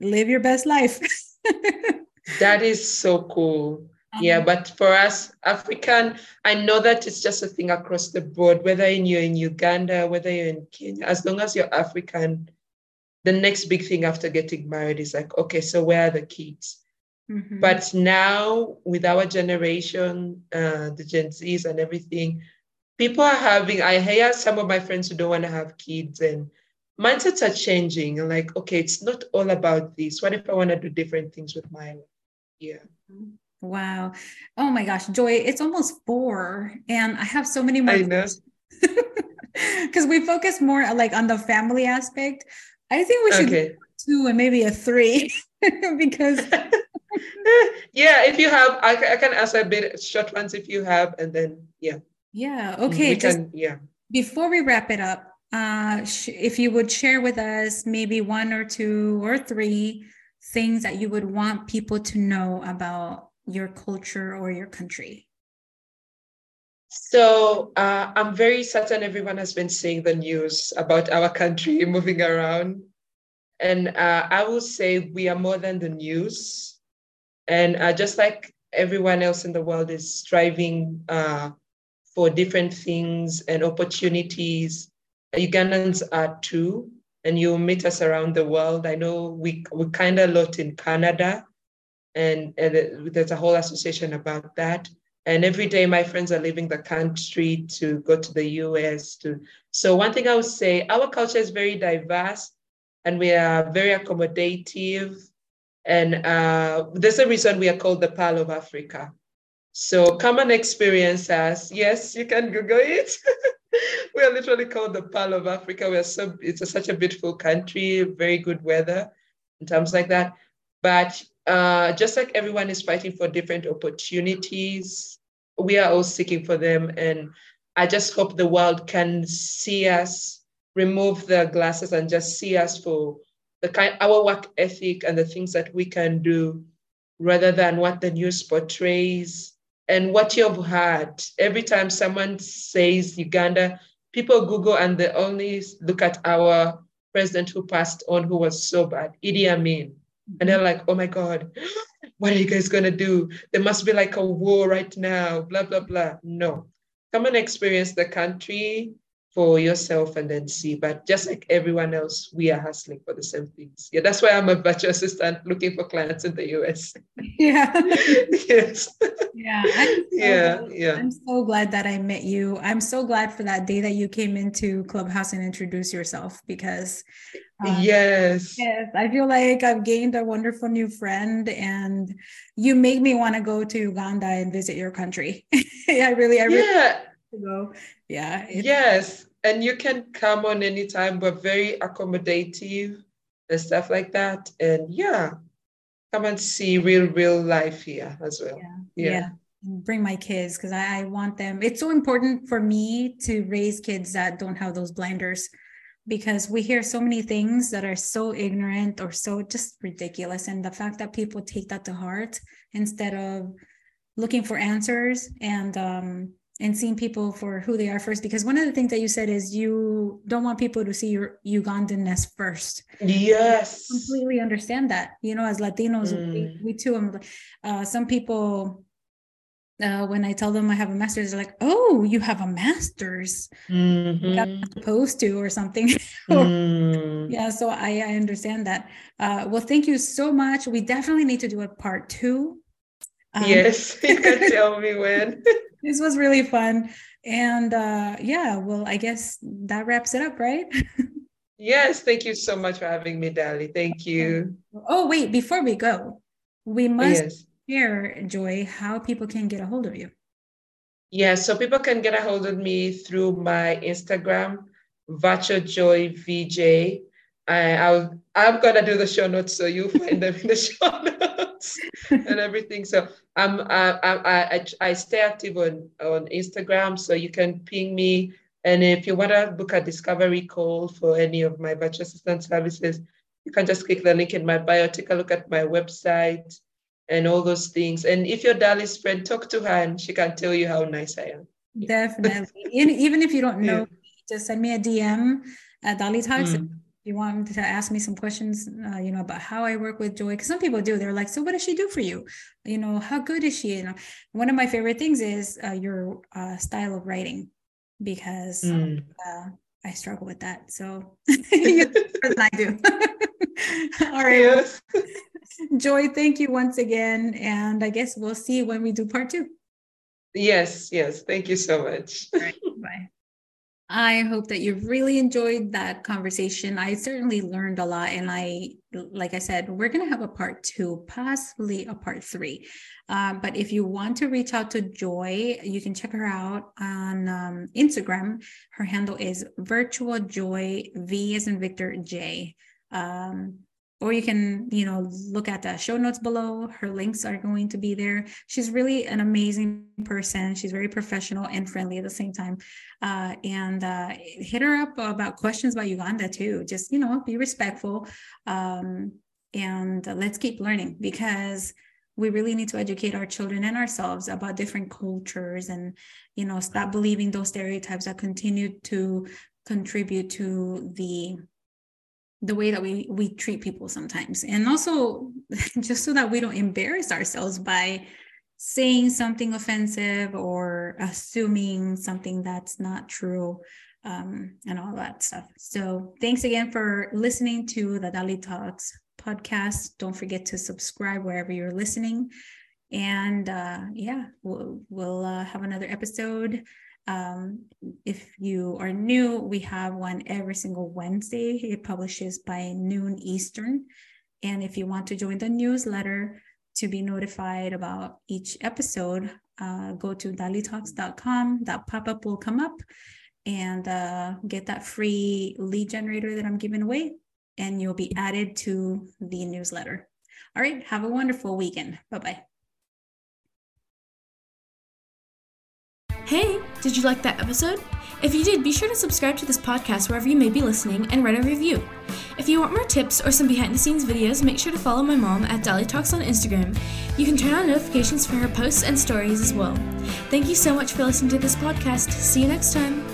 "Live your best life." that is so cool. Yeah, um, but for us, African, I know that it's just a thing across the board, whether you're in Uganda, whether you're in Kenya, as long as you're African, the next big thing after getting married is like, okay, so where are the kids? Mm-hmm. But now, with our generation, uh, the Gen Zs and everything, people are having, I hear some of my friends who don't want to have kids and mindsets are changing. And like, okay, it's not all about this. What if I want to do different things with my life? Yeah. Mm-hmm. Wow. Oh my gosh, Joy, it's almost four. And I have so many more. Because we focus more like on the family aspect. I think we should okay. two and maybe a three because yeah, if you have, I, I can ask a bit short ones if you have, and then yeah. Yeah. Okay. Just can, yeah. Before we wrap it up, uh, sh- if you would share with us maybe one or two or three things that you would want people to know about your culture or your country? So uh, I'm very certain everyone has been seeing the news about our country moving around. And uh, I will say we are more than the news. And uh, just like everyone else in the world is striving uh, for different things and opportunities, Ugandans are too. And you'll meet us around the world. I know we, we kind of lot in Canada, and, and there's a whole association about that. And every day my friends are leaving the country to go to the us to so one thing i would say our culture is very diverse and we are very accommodative. And uh, there's a reason we are called the pearl of africa. So come and experience us. Yes you can google it. We are literally called the pearl of africa. We are so it's a, such a beautiful country very good weather in terms like that. But uh, just like everyone is fighting for different opportunities, we are all seeking for them. And I just hope the world can see us, remove the glasses, and just see us for the kind our work ethic and the things that we can do, rather than what the news portrays and what you've heard. Every time someone says Uganda, people Google and they only look at our president who passed on, who was so bad, Idi Amin and they're like, oh my God, what are you guys going to do? There must be like a war right now, blah, blah, blah. No, come and experience the country for yourself and then see. But just like everyone else, we are hustling for the same things. Yeah, that's why I'm a virtual assistant looking for clients in the US. Yeah. yes. Yeah. So yeah. glad, Yeah. I'm so glad that I met you. I'm so glad for that day that you came into Clubhouse and introduced yourself because um, yes. Yes, I feel like I've gained a wonderful new friend, and you make me want to go to Uganda and visit your country. Yeah, I really, I really Yeah. Want to go. Yeah, Yes. And you can come on anytime. We're very accommodative and stuff like that. And yeah, come and see real, real life here as well. yeah, Yeah. yeah. Bring my kids because I, I want them. It's so important for me to raise kids that don't have those blinders because we hear so many things that are so ignorant or so just ridiculous. And the fact that people take that to heart instead of looking for answers and um and seeing people for who they are first because one of the things that you said is you don't want people to see your ugandanness first Yes. completely understand that you know as latinos we, Mm. we too um, uh, some people uh, when i tell them i have a master's they're like oh you have a master's Mhm. I'm supposed to or something Mm. yeah so i i understand that uh, well thank you so much we definitely need to do a part two Um, Yes, you can tell me when. This was really fun and uh yeah well i guess that wraps it up right Yes, thank you so much for having me, Dali. Thank you. oh wait before we go we must Yes. share joy how people can get a hold of you Yeah, so people can get a hold of me through my Instagram, Virtual Joy VJ. I, I'll, I'm gonna do the show notes so you'll find them in the show notes and everything. So I'm, I, I, I, I stay active on, on Instagram, so you can ping me. And if you want to book a discovery call for any of my virtual assistant services, you can just click the link in my bio, take a look at my website and all those things. And if you're Dali's friend, talk to her and she can tell you how nice I am. Definitely. even, if you don't know, Yeah. just send me a DM at Dali Talks. Mm. You want to ask me some questions, uh, you know, about how I work with Joy. Because some people do. They're like, so what does she do for you? You know, how good is she? You know, one of my favorite things is uh, your uh, style of writing because Mm. uh, I struggle with that. So you know I do. All right. Yes. Joy, thank you once again. And I guess we'll see when we do part two. Yes, yes. Thank you so much. All right, bye. I hope that you've really enjoyed that conversation. I certainly learned a lot. And I, like I said, we're going to have a part two, possibly a part three. Um, but if you want to reach out to Joy, you can check her out on um, Instagram. Her handle is virtual joy, V as in Victor J. Um, or you can, you know, look at the show notes below. Her links are going to be there. She's really an amazing person. She's very professional and friendly at the same time. Uh, and uh, hit her up about questions about Uganda too. Just, you know, be respectful. Um, and let's keep learning because we really need to educate our children and ourselves about different cultures and you know stop believing those stereotypes that continue to contribute to the the way that we we treat people sometimes and also just so that we don't embarrass ourselves by saying something offensive or assuming something that's not true um, and all that stuff. So thanks again for listening to the Dali Talks podcast. Don't forget to subscribe wherever you're listening. And uh, yeah, we'll, we'll uh, have another episode. Um, if you are new, we have one every single Wednesday. It publishes by noon Eastern. And if you want to join the newsletter, to be notified about each episode, uh, go to dalitalks.com. That pop up will come up and uh, get that free lead generator that I'm giving away, and you'll be added to the newsletter. All right, have a wonderful weekend. Bye bye. Hey, did you like that episode? If you did, be sure to subscribe to this podcast wherever you may be listening and write a review. If you want more tips or some behind the scenes videos, make sure to follow my mom at Dali Talks on Instagram. You can turn on notifications for her posts and stories as well. Thank you so much for listening to this podcast. See you next time.